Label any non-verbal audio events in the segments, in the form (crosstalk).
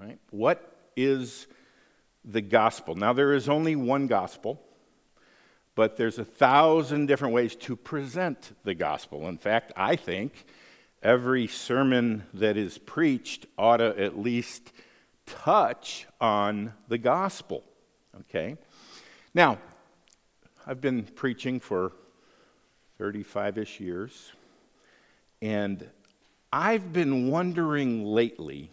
Right? What is the gospel? Now, there is only one gospel, but there's a thousand different ways to present the gospel. In fact, I think every sermon that is preached ought to at least touch on the gospel. Okay? Now, I've been preaching for 35 ish years, and I've been wondering lately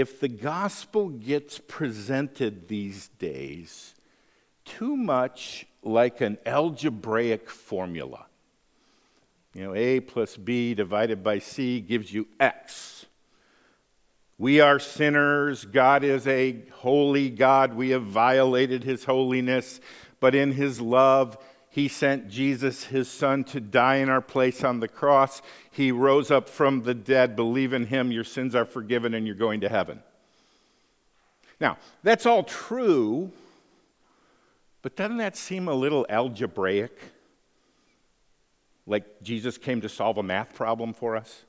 if the gospel gets presented these days too much like an algebraic formula. You know, A plus B divided by C gives you X. We are sinners. God is a holy God. We have violated his holiness. But in his love, he sent Jesus, his son, to die in our place on the cross. He rose up from the dead. Believe in him. Your sins are forgiven and you're going to heaven. Now, that's all true, but doesn't that seem a little algebraic? Like Jesus came to solve a math problem for us?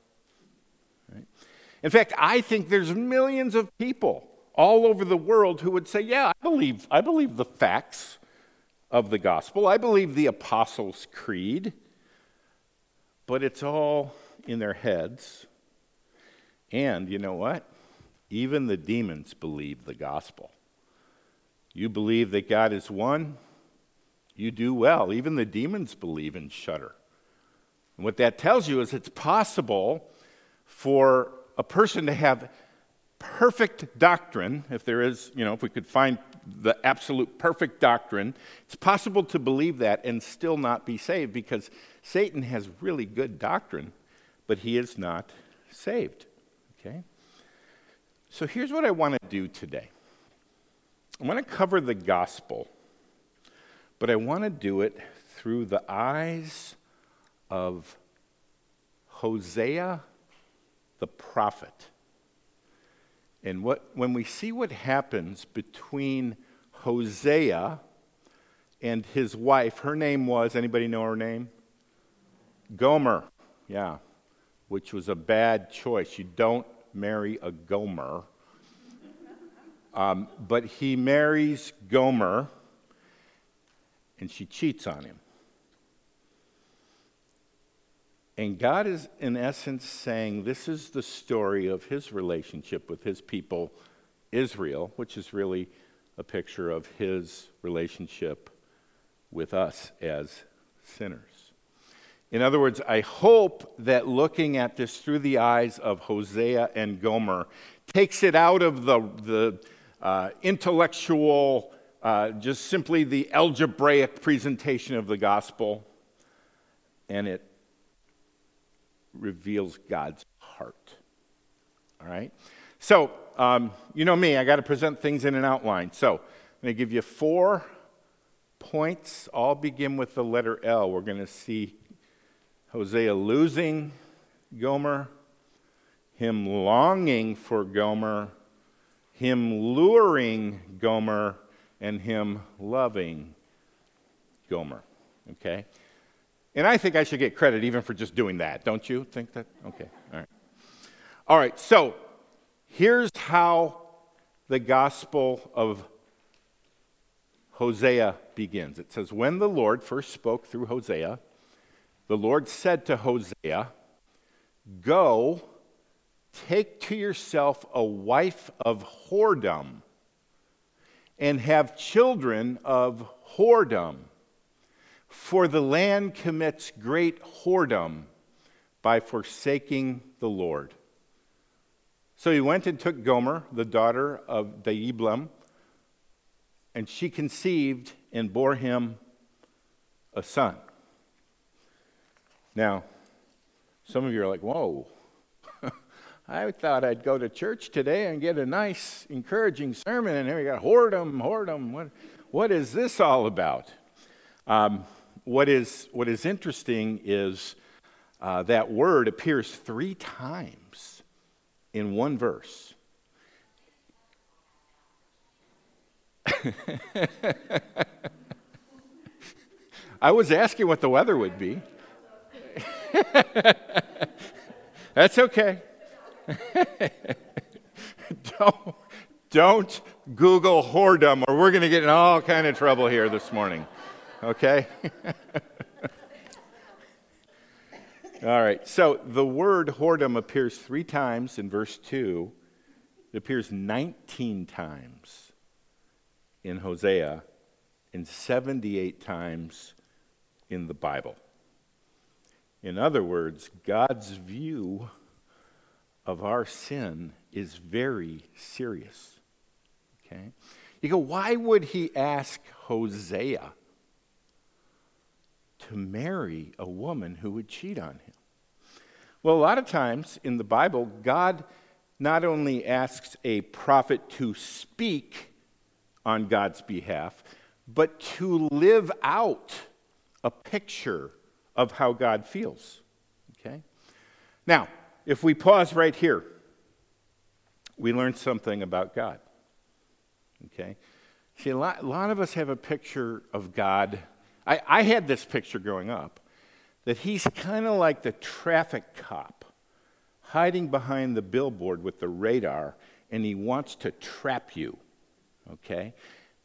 Right? In fact, I think there's millions of people all over the world who would say, Yeah, I believe, I believe the facts of the gospel. I believe the Apostles' Creed, but it's all in their heads. And you know what? Even the demons believe the gospel. You believe that God is one, you do well. Even the demons believe and shudder. And what that tells you is it's possible for a person to have perfect doctrine, if there is, you know, if we could find the absolute perfect doctrine, it's possible to believe that and still not be saved because Satan has really good doctrine, but he is not saved. Okay? So here's what I want to do today I want to cover the gospel, but I want to do it through the eyes of Hosea the prophet. And what, when we see what happens between Hosea and his wife, her name was, anybody know her name? Gomer, yeah, which was a bad choice. You don't marry a Gomer. Um, but he marries Gomer, and she cheats on him. And God is, in essence, saying this is the story of his relationship with his people, Israel, which is really a picture of his relationship with us as sinners. In other words, I hope that looking at this through the eyes of Hosea and Gomer takes it out of the, the uh, intellectual, uh, just simply the algebraic presentation of the gospel, and it reveals God's heart. All right? So, um, you know me, I got to present things in an outline. So, I'm going to give you four points. All begin with the letter L. We're going to see Hosea losing Gomer, him longing for Gomer, him luring Gomer, and him loving Gomer. Okay? And I think I should get credit even for just doing that. Don't you think that? Okay, all right. All right, so here's how the Gospel of Hosea begins. It says, When the Lord first spoke through Hosea, the Lord said to Hosea, Go, take to yourself a wife of whoredom, and have children of whoredom for the land commits great whoredom by forsaking the Lord. So he went and took Gomer, the daughter of Diblaim, and she conceived and bore him a son. Now, some of you are like, whoa, (laughs) I thought I'd go to church today and get a nice, encouraging sermon, and here we got whoredom, whoredom. What, what is this all about? Um, what is, what is interesting is uh, that word appears three times in one verse. (laughs) I was asking what the weather would be. (laughs) That's okay. (laughs) don't, don't Google whoredom or we're going to get in all kind of trouble here this morning. Okay? (laughs) all right. So the word whoredom appears three times in verse 2. It appears 19 times in Hosea and 78 times in the Bible. In other words, God's view of our sin is very serious. Okay? You go, why would he ask Hosea to marry a woman who would cheat on him? Well, a lot of times in the Bible, God not only asks a prophet to speak on God's behalf, but to live out a picture of how God feels. Okay? Now, if we pause right here, we learn something about God. Okay? See, a lot, a lot of us have a picture of God. I, I had this picture growing up that he's kind of like the traffic cop hiding behind the billboard with the radar, and he wants to trap you. Okay?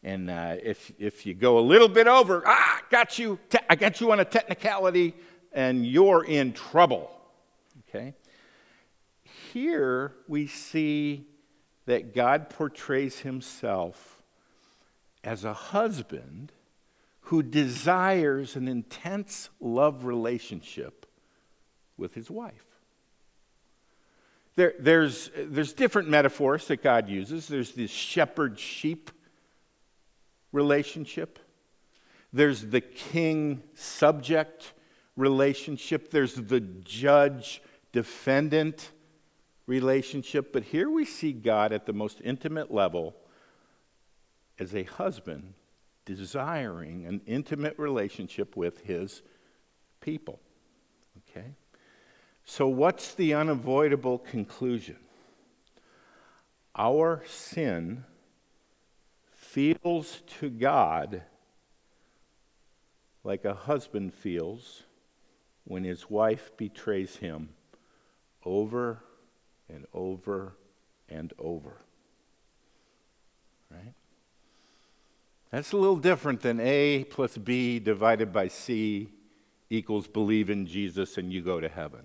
And uh, if, if you go a little bit over, ah, got you, te- I got you on a technicality, and you're in trouble. Okay? Here we see that God portrays himself as a husband who desires an intense love relationship with his wife. There, there's, there's different metaphors that God uses. There's this shepherd sheep relationship, there's the king subject relationship, there's the judge defendant relationship. But here we see God at the most intimate level as a husband desiring an intimate relationship with his people. Okay? So, what's the unavoidable conclusion? Our sin feels to God like a husband feels when his wife betrays him over and over and over. Right? That's a little different than A plus B divided by C equals believe in Jesus and you go to heaven.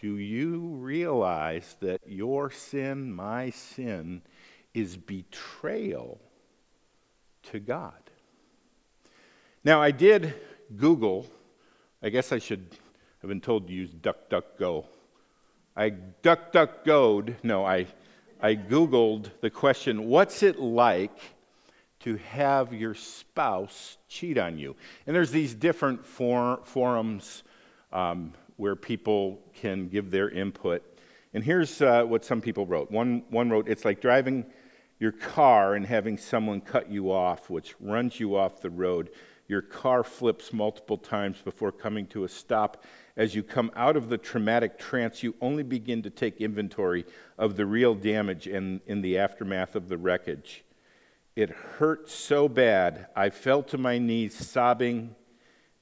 Do you realize that your sin, my sin, is betrayal to God? Now, I did Google, I guess I should have been told to use DuckDuckGo. I DuckDuckGoed, no, I, I Googled the question, what's it like to have your spouse cheat on you? And there's these different for, forums um, where people can give their input. And here's uh, what some people wrote. One, one wrote, It's like driving your car and having someone cut you off, which runs you off the road. Your car flips multiple times before coming to a stop. As you come out of the traumatic trance, you only begin to take inventory of the real damage in, in the aftermath of the wreckage. It hurt so bad, I fell to my knees sobbing,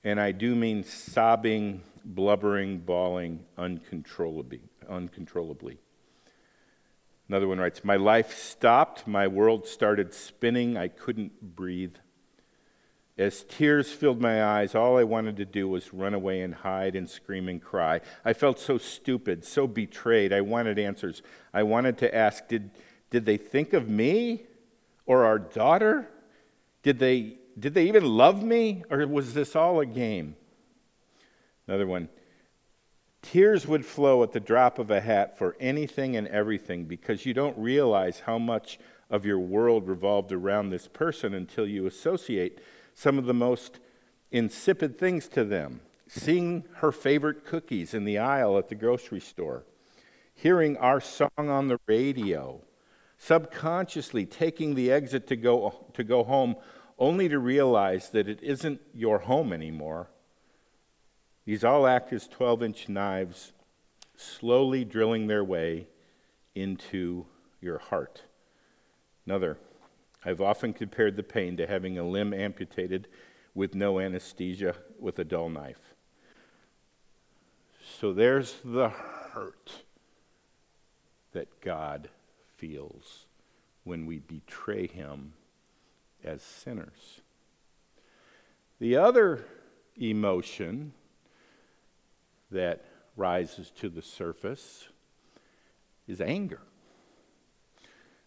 and I do mean sobbing blubbering, bawling uncontrollably. uncontrollably. Another one writes My life stopped, my world started spinning, I couldn't breathe. As tears filled my eyes, all I wanted to do was run away and hide and scream and cry. I felt so stupid, so betrayed. I wanted answers. I wanted to ask Did, did they think of me or our daughter? Did they, did they even love me, or was this all a game? Another one. Tears would flow at the drop of a hat for anything and everything because you don't realize how much of your world revolved around this person until you associate some of the most insipid things to them. Seeing her favorite cookies in the aisle at the grocery store, hearing our song on the radio, subconsciously taking the exit to go, to go home only to realize that it isn't your home anymore these all act as 12 inch knives, slowly drilling their way into your heart. Another, I've often compared the pain to having a limb amputated with no anesthesia with a dull knife. So there's the hurt that God feels when we betray him as sinners. The other emotion that rises to the surface is anger.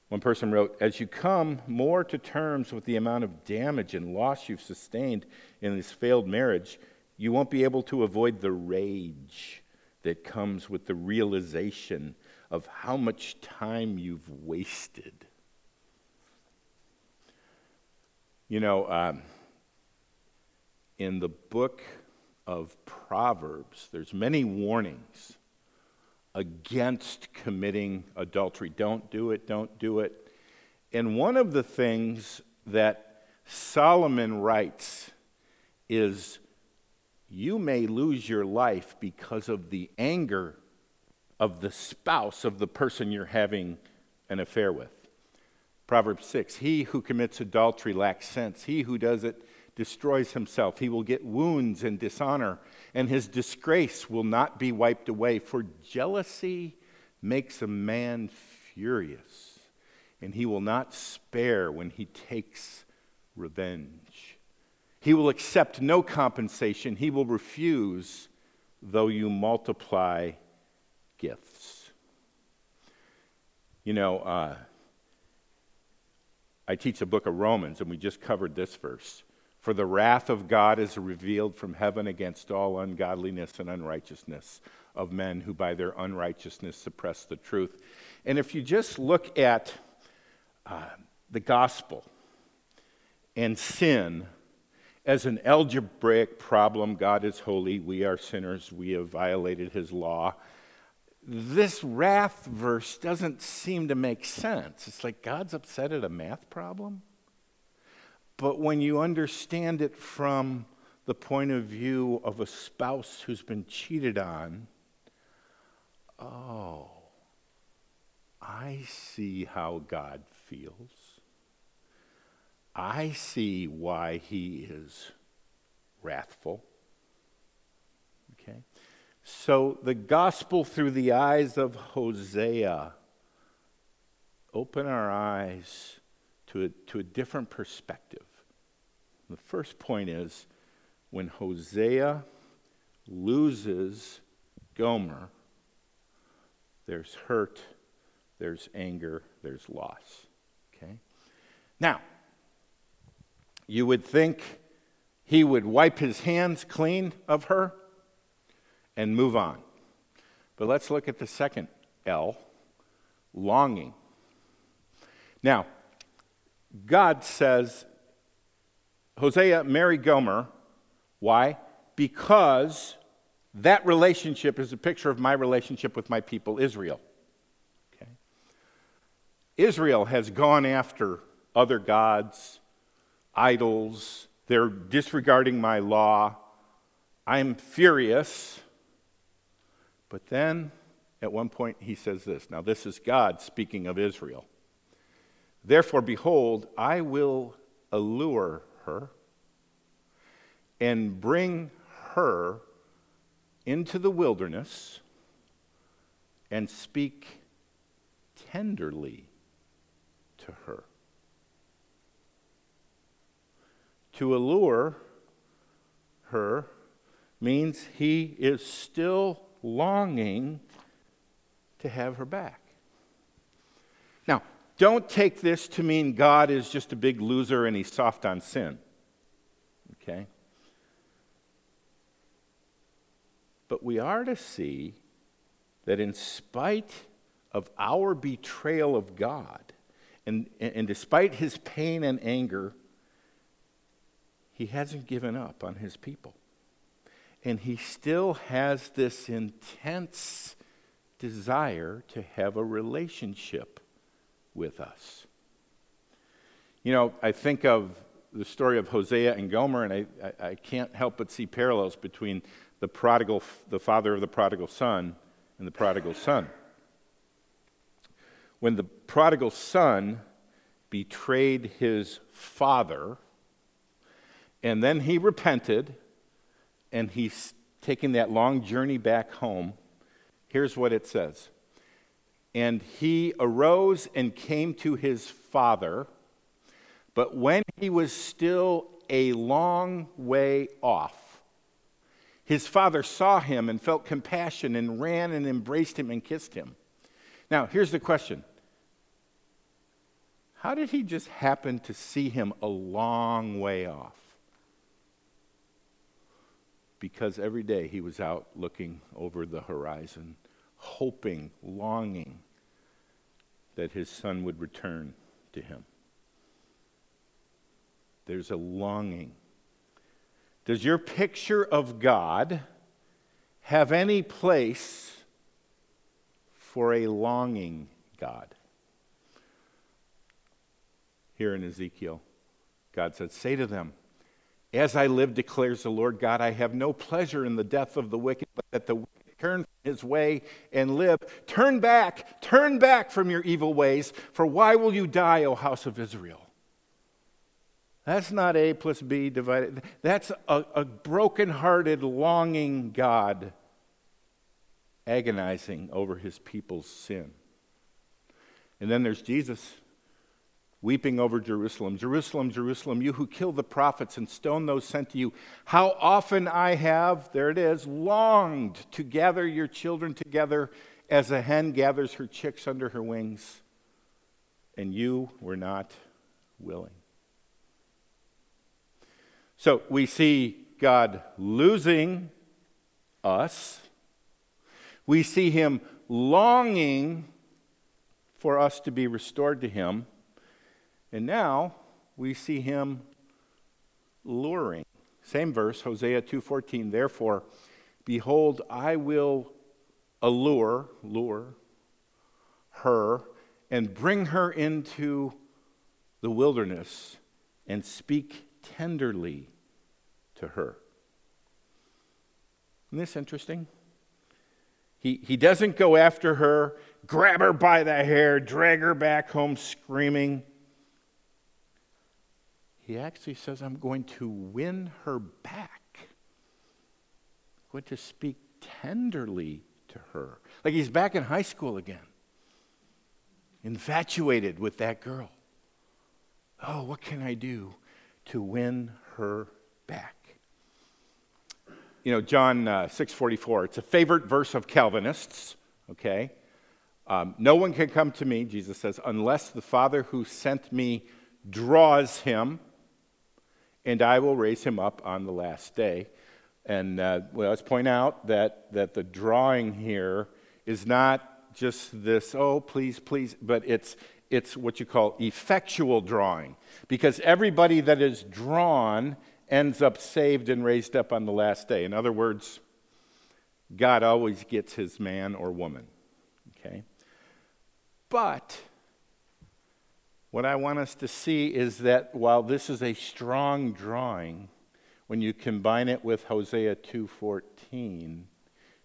One person wrote, As you come more to terms with the amount of damage and loss you've sustained in this failed marriage, you won't be able to avoid the rage that comes with the realization of how much time you've wasted. You know, um, in the book of Proverbs, there's many warnings against committing adultery. Don't do it, don't do it. And one of the things that Solomon writes is you may lose your life because of the anger of the spouse of the person you're having an affair with. Proverbs 6 He who commits adultery lacks sense. He who does it destroys himself. He will get wounds and dishonor, and his disgrace will not be wiped away. For jealousy makes a man furious, and he will not spare when he takes revenge. He will accept no compensation. He will refuse, though you multiply gifts. You know, uh, I teach the book of Romans, and we just covered this verse. For the wrath of God is revealed from heaven against all ungodliness and unrighteousness of men who by their unrighteousness suppress the truth. And if you just look at uh, the gospel and sin as an algebraic problem, God is holy, we are sinners, we have violated his law. This wrath verse doesn't seem to make sense. It's like God's upset at a math problem? But when you understand it from the point of view of a spouse who's been cheated on, oh, I see how God feels. I see why he is wrathful. Okay? So the gospel through the eyes of Hosea open our eyes to a, to a different perspective. The first point is when Hosea loses Gomer, there's hurt, there's anger, there's loss. Okay? Now, you would think he would wipe his hands clean of her and move on. But let's look at the second L longing. Now, God says, Hosea marry Gomer. Why? Because that relationship is a picture of my relationship with my people, Israel. Okay? Israel has gone after other gods, idols. They're disregarding my law. I'm furious. But then, at one point, he says this. Now, this is God speaking of Israel. Therefore, behold, I will allure her and bring her into the wilderness and speak tenderly to her. To allure her means he is still longing to have her back. Now, don't take this to mean God is just a big loser and he's soft on sin. Okay? But we are to see that in spite of our betrayal of God, and, and despite his pain and anger, he hasn't given up on his people. And he still has this intense desire to have a relationship with us. You know, I think of the story of Hosea and Gomer, and I, I, I, can't help but see parallels between the prodigal, the father of the prodigal son, and the prodigal son. When the prodigal son betrayed his father, and then he repented, and he's taking that long journey back home, here's what it says And he arose and came to his father. But when he was still a long way off, his father saw him and felt compassion and ran and embraced him and kissed him. Now, here's the question How did he just happen to see him a long way off? Because every day he was out looking over the horizon, hoping, longing that his son would return to him. There's a longing. Does your picture of God have any place for a longing God? Here in Ezekiel, God said, Say to them, As I live, declares the Lord God, I have no pleasure in the death of the wicked, but that the turn from his way and live. Turn back, turn back from your evil ways, for why will you die, O house of Israel? That's not A plus B divided. That's a, a broken-hearted, longing God agonizing over his people's sin. And then there's Jesus weeping over Jerusalem. Jerusalem, Jerusalem, you who kill the prophets and stone those sent to you, how often I have, there it is, longed to gather your children together as a hen gathers her chicks under her wings, and you were not willing. So we see God losing us. We see him longing for us to be restored to him. And now we see him luring. Same verse, Hosea 2:14. Therefore, behold, I will allure, lure her and bring her into the wilderness and speak tenderly to her. Isn't this interesting? He, he doesn't go after her, grab her by the hair, drag her back home screaming. He actually says, I'm going to win her back. I'm going to speak tenderly to her. Like he's back in high school again, infatuated with that girl. Oh, what can I do to win her back. You know, John uh, 6:44. It's a favorite verse of Calvinists. Okay, um, no one can come to me, Jesus says, unless the Father who sent me draws him, and I will raise him up on the last day. And uh, well, let's point out that that the drawing here is not just this. Oh, please, please, but it's it's what you call effectual drawing. Because everybody that is drawn ends up saved and raised up on the last day. In other words, God always gets his man or woman. Okay? But what I want us to see is that while this is a strong drawing, when you combine it with Hosea 2:14,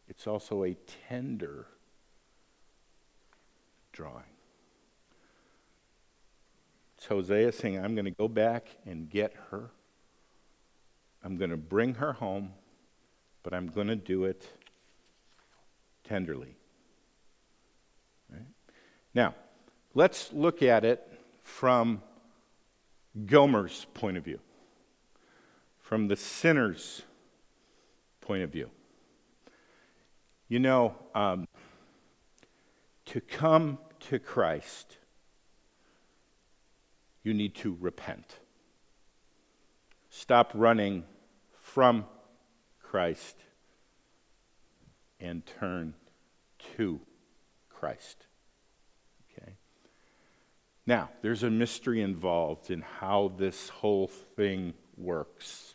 it's also a tender drawing. It's Hosea saying, I'm going to go back and get her. I'm going to bring her home, but I'm going to do it tenderly. Right? Now, let's look at it from Gomer's point of view, from the sinner's point of view. You know, um, to come to Christ you need to repent. Stop running from Christ and turn to Christ. Now, there's a mystery involved in how this whole thing works.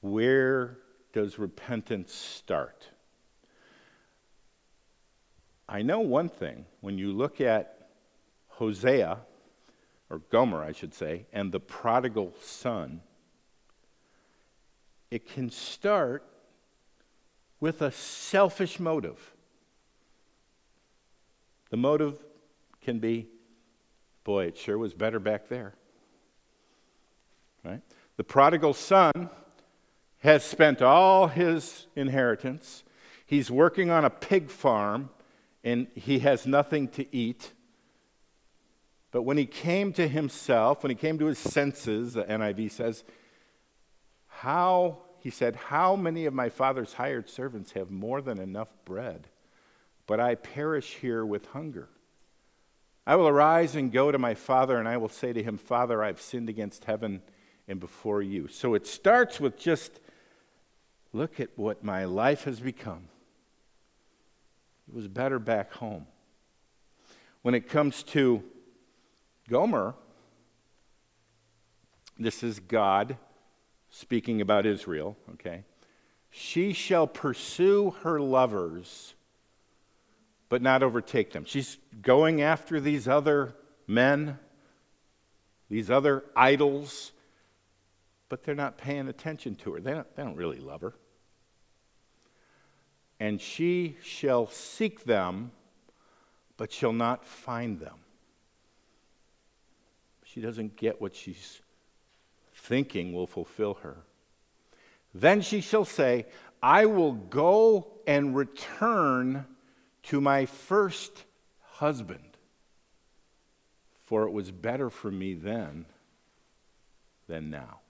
Where does repentance start? I know one thing. When you look at Hosea, or Gomer, I should say, and the prodigal son, it can start with a selfish motive. The motive can be, boy, it sure was better back there. Right? The prodigal son has spent all his inheritance. He's working on a pig farm and he has nothing to eat. But when he came to himself, when he came to his senses, the NIV says, How, he said, How many of my father's hired servants have more than enough bread, but I perish here with hunger? I will arise and go to my father, and I will say to him, Father, I've sinned against heaven and before you. So it starts with just look at what my life has become. It was better back home. When it comes to Gomer, this is God speaking about Israel, okay? She shall pursue her lovers, but not overtake them. She's going after these other men, these other idols, but they're not paying attention to her. They don't, they don't really love her. And she shall seek them, but shall not find them. She doesn't get what she's thinking will fulfill her. Then she shall say, I will go and return to my first husband, for it was better for me then than now.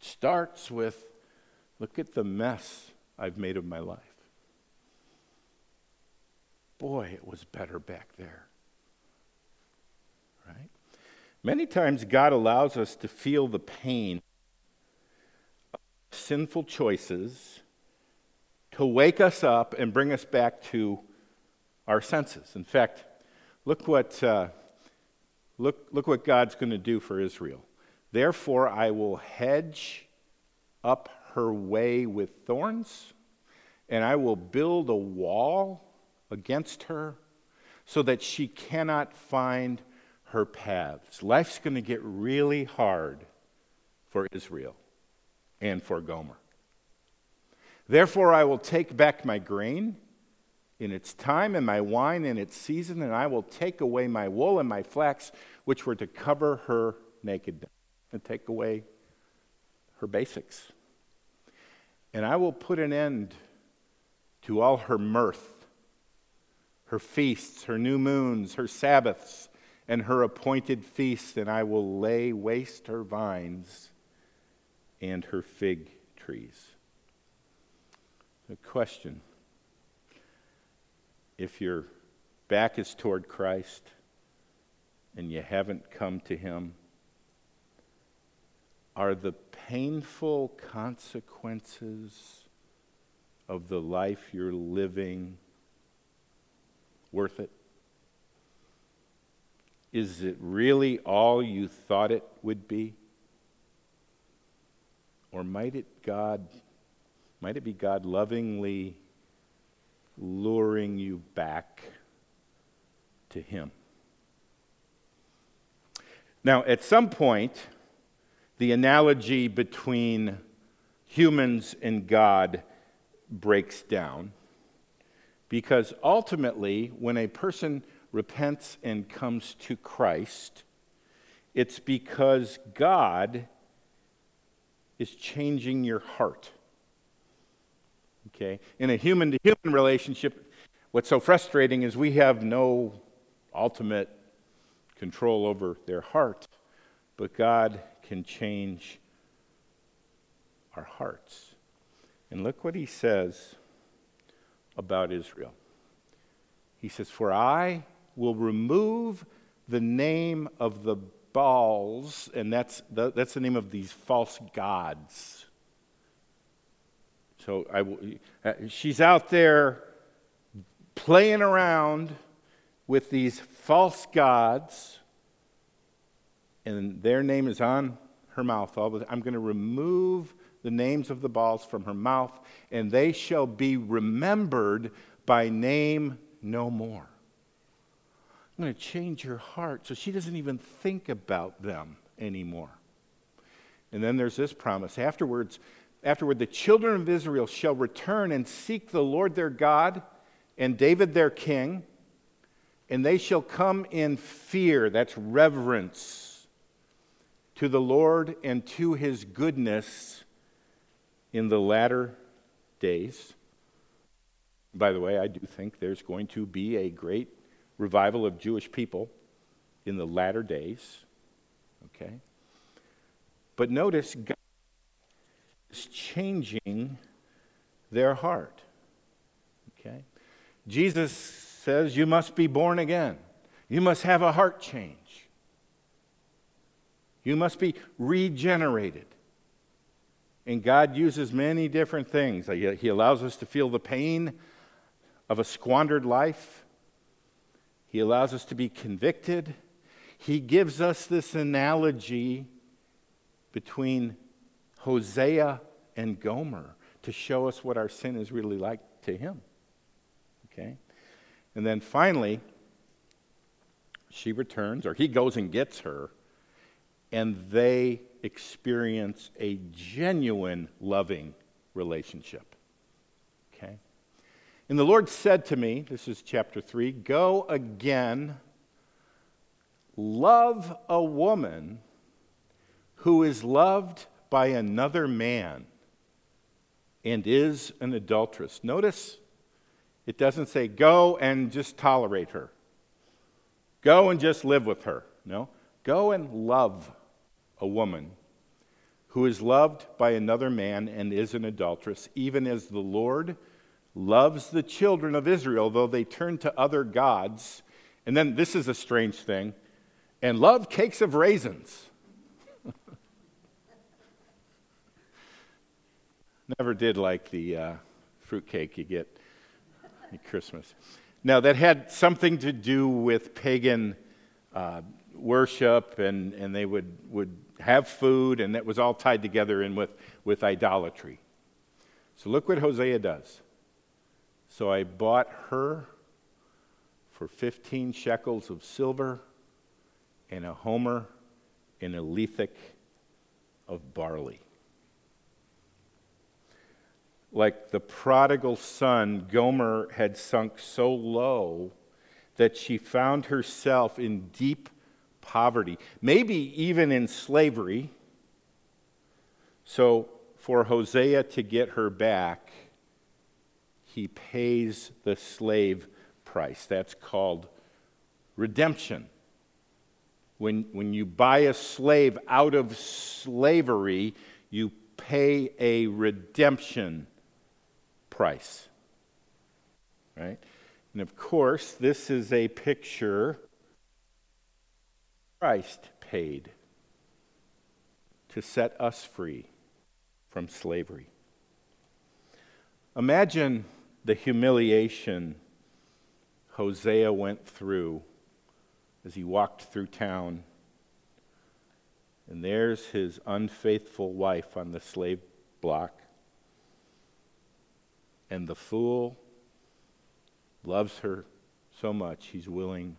Starts with look at the mess I've made of my life. Boy, it was better back there. Right? Many times God allows us to feel the pain of sinful choices to wake us up and bring us back to our senses. In fact, look what, uh, look, look what God's going to do for Israel. Therefore, I will hedge up her way with thorns, and I will build a wall against her so that she cannot find her paths. Life's going to get really hard for Israel and for Gomer. Therefore, I will take back my grain in its time and my wine in its season, and I will take away my wool and my flax, which were to cover her nakedness, and take away her basics. And I will put an end to all her mirth, her feasts, her new moons, her Sabbaths, and her appointed feasts, and I will lay waste her vines and her fig trees. The question if your back is toward Christ and you haven't come to Him, are the painful consequences of the life you're living worth it? Is it really all you thought it would be? Or might it God might it be God lovingly luring you back to him? Now, at some point, the analogy between humans and God breaks down because ultimately, when a person repents and comes to Christ, it's because God is changing your heart. Okay? In a human to human relationship, what's so frustrating is we have no ultimate control over their heart, but God can change our hearts. And look what he says about Israel. He says, For I will remove the name of the Baals, and that's the, that's the name of these false gods. So I, uh, she's out there playing around with these false gods and their name is on her mouth. I'm going to remove the names of the Baals from her mouth, and they shall be remembered by name no more. I'm going to change her heart so she doesn't even think about them anymore. And then there's this promise. Afterwards, afterward, the children of Israel shall return and seek the Lord their God and David their king, and they shall come in fear, that's reverence to the Lord and to his goodness in the latter days. By the way, I do think there's going to be a great revival of Jewish people in the latter days. Okay? But notice God is changing their heart. Okay? Jesus says you must be born again. You must have a heart change. You must be regenerated. And God uses many different things. He allows us to feel the pain of a squandered life, He allows us to be convicted. He gives us this analogy between Hosea and Gomer to show us what our sin is really like to Him. Okay? And then finally, she returns, or he goes and gets her, and they experience a genuine loving relationship. Okay? And the Lord said to me, this is chapter 3, go again, love a woman who is loved by another man and is an adulteress. Notice it doesn't say go and just tolerate her, go and just live with her. No, go and love a woman who is loved by another man and is an adulteress, even as the Lord loves the children of Israel, though they turn to other gods. And then this is a strange thing and love cakes of raisins. Never did like the uh, fruit cake you get at Christmas. Now, that had something to do with pagan uh, worship, and, and they would, would have food, and that was all tied together in with, with idolatry. So, look what Hosea does. So, I bought her for 15 shekels of silver and a homer and a lethek of barley like the prodigal son, Gomer had sunk so low that she found herself in deep poverty, maybe even in slavery. So, for Hosea to get her back, he pays the slave price. That's called redemption. When, when you buy a slave out of slavery, you pay a redemption price. Right? And of course, this is a picture Christ paid to set us free from slavery. Imagine the humiliation Hosea went through as he walked through town. And there's his unfaithful wife on the slave block. And the fool loves her so much, he's willing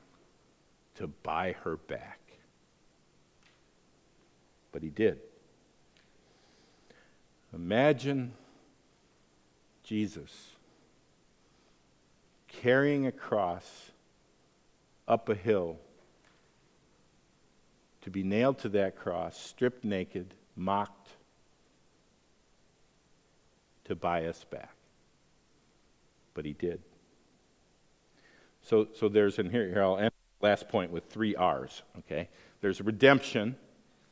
to buy her back. But he did. Imagine Jesus carrying a cross up a hill to be nailed to that cross, stripped naked, mocked, to buy us back but he did. So, so there's, and here, here I'll end last point with three R's, okay? There's redemption,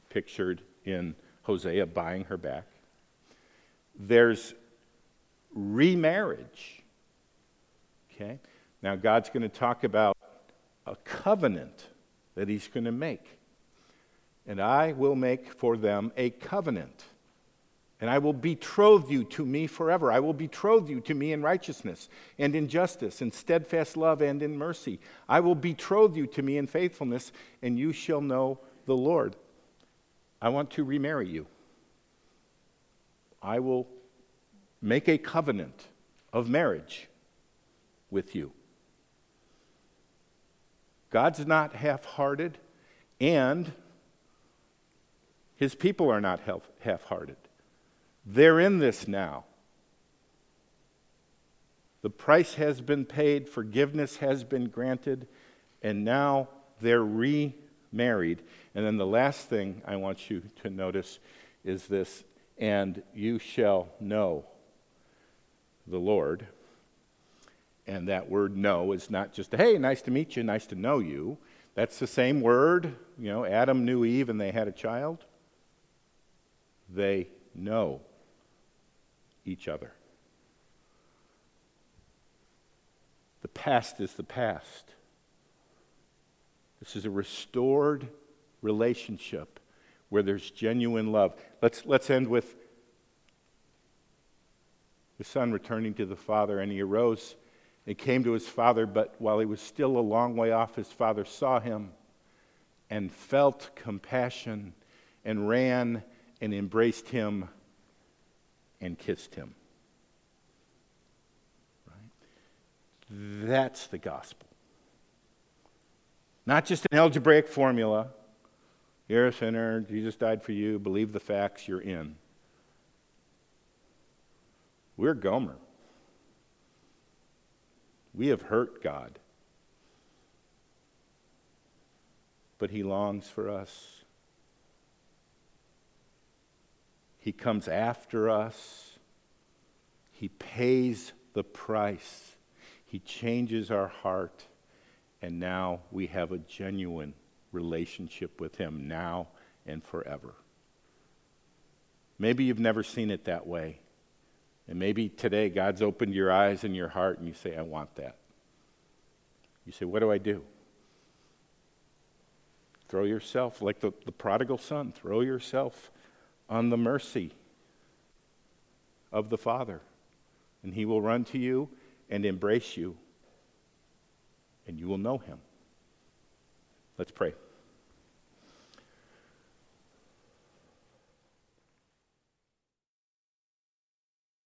pictured in Hosea buying her back. There's remarriage, okay? Now, God's going to talk about a covenant that he's going to make. And I will make for them a covenant and I will betroth you to me forever. I will betroth you to me in righteousness and in justice, in steadfast love and in mercy. I will betroth you to me in faithfulness, and you shall know the Lord. I want to remarry you. I will make a covenant of marriage with you. God's not half hearted, and his people are not half hearted. They're in this now. The price has been paid, forgiveness has been granted, and now they're remarried. And then the last thing I want you to notice is this and you shall know the Lord. And that word know is not just, hey, nice to meet you, nice to know you. That's the same word. You know, Adam knew Eve and they had a child. They know each other. The past is the past. This is a restored relationship where there's genuine love. Let's, let's end with the son returning to the father, and he arose and came to his father, but while he was still a long way off, his father saw him and felt compassion and ran and embraced him and kissed him. Right? That's the gospel. Not just an algebraic formula. You're a sinner, Jesus died for you, believe the facts, you're in. We're Gomer. We have hurt God. But He longs for us. He comes after us. He pays the price. He changes our heart. And now we have a genuine relationship with Him now and forever. Maybe you've never seen it that way. And maybe today God's opened your eyes and your heart and you say, I want that. You say, What do I do? Throw yourself, like the, the prodigal son, throw yourself on the mercy of the Father. And he will run to you and embrace you, and you will know him. Let's pray.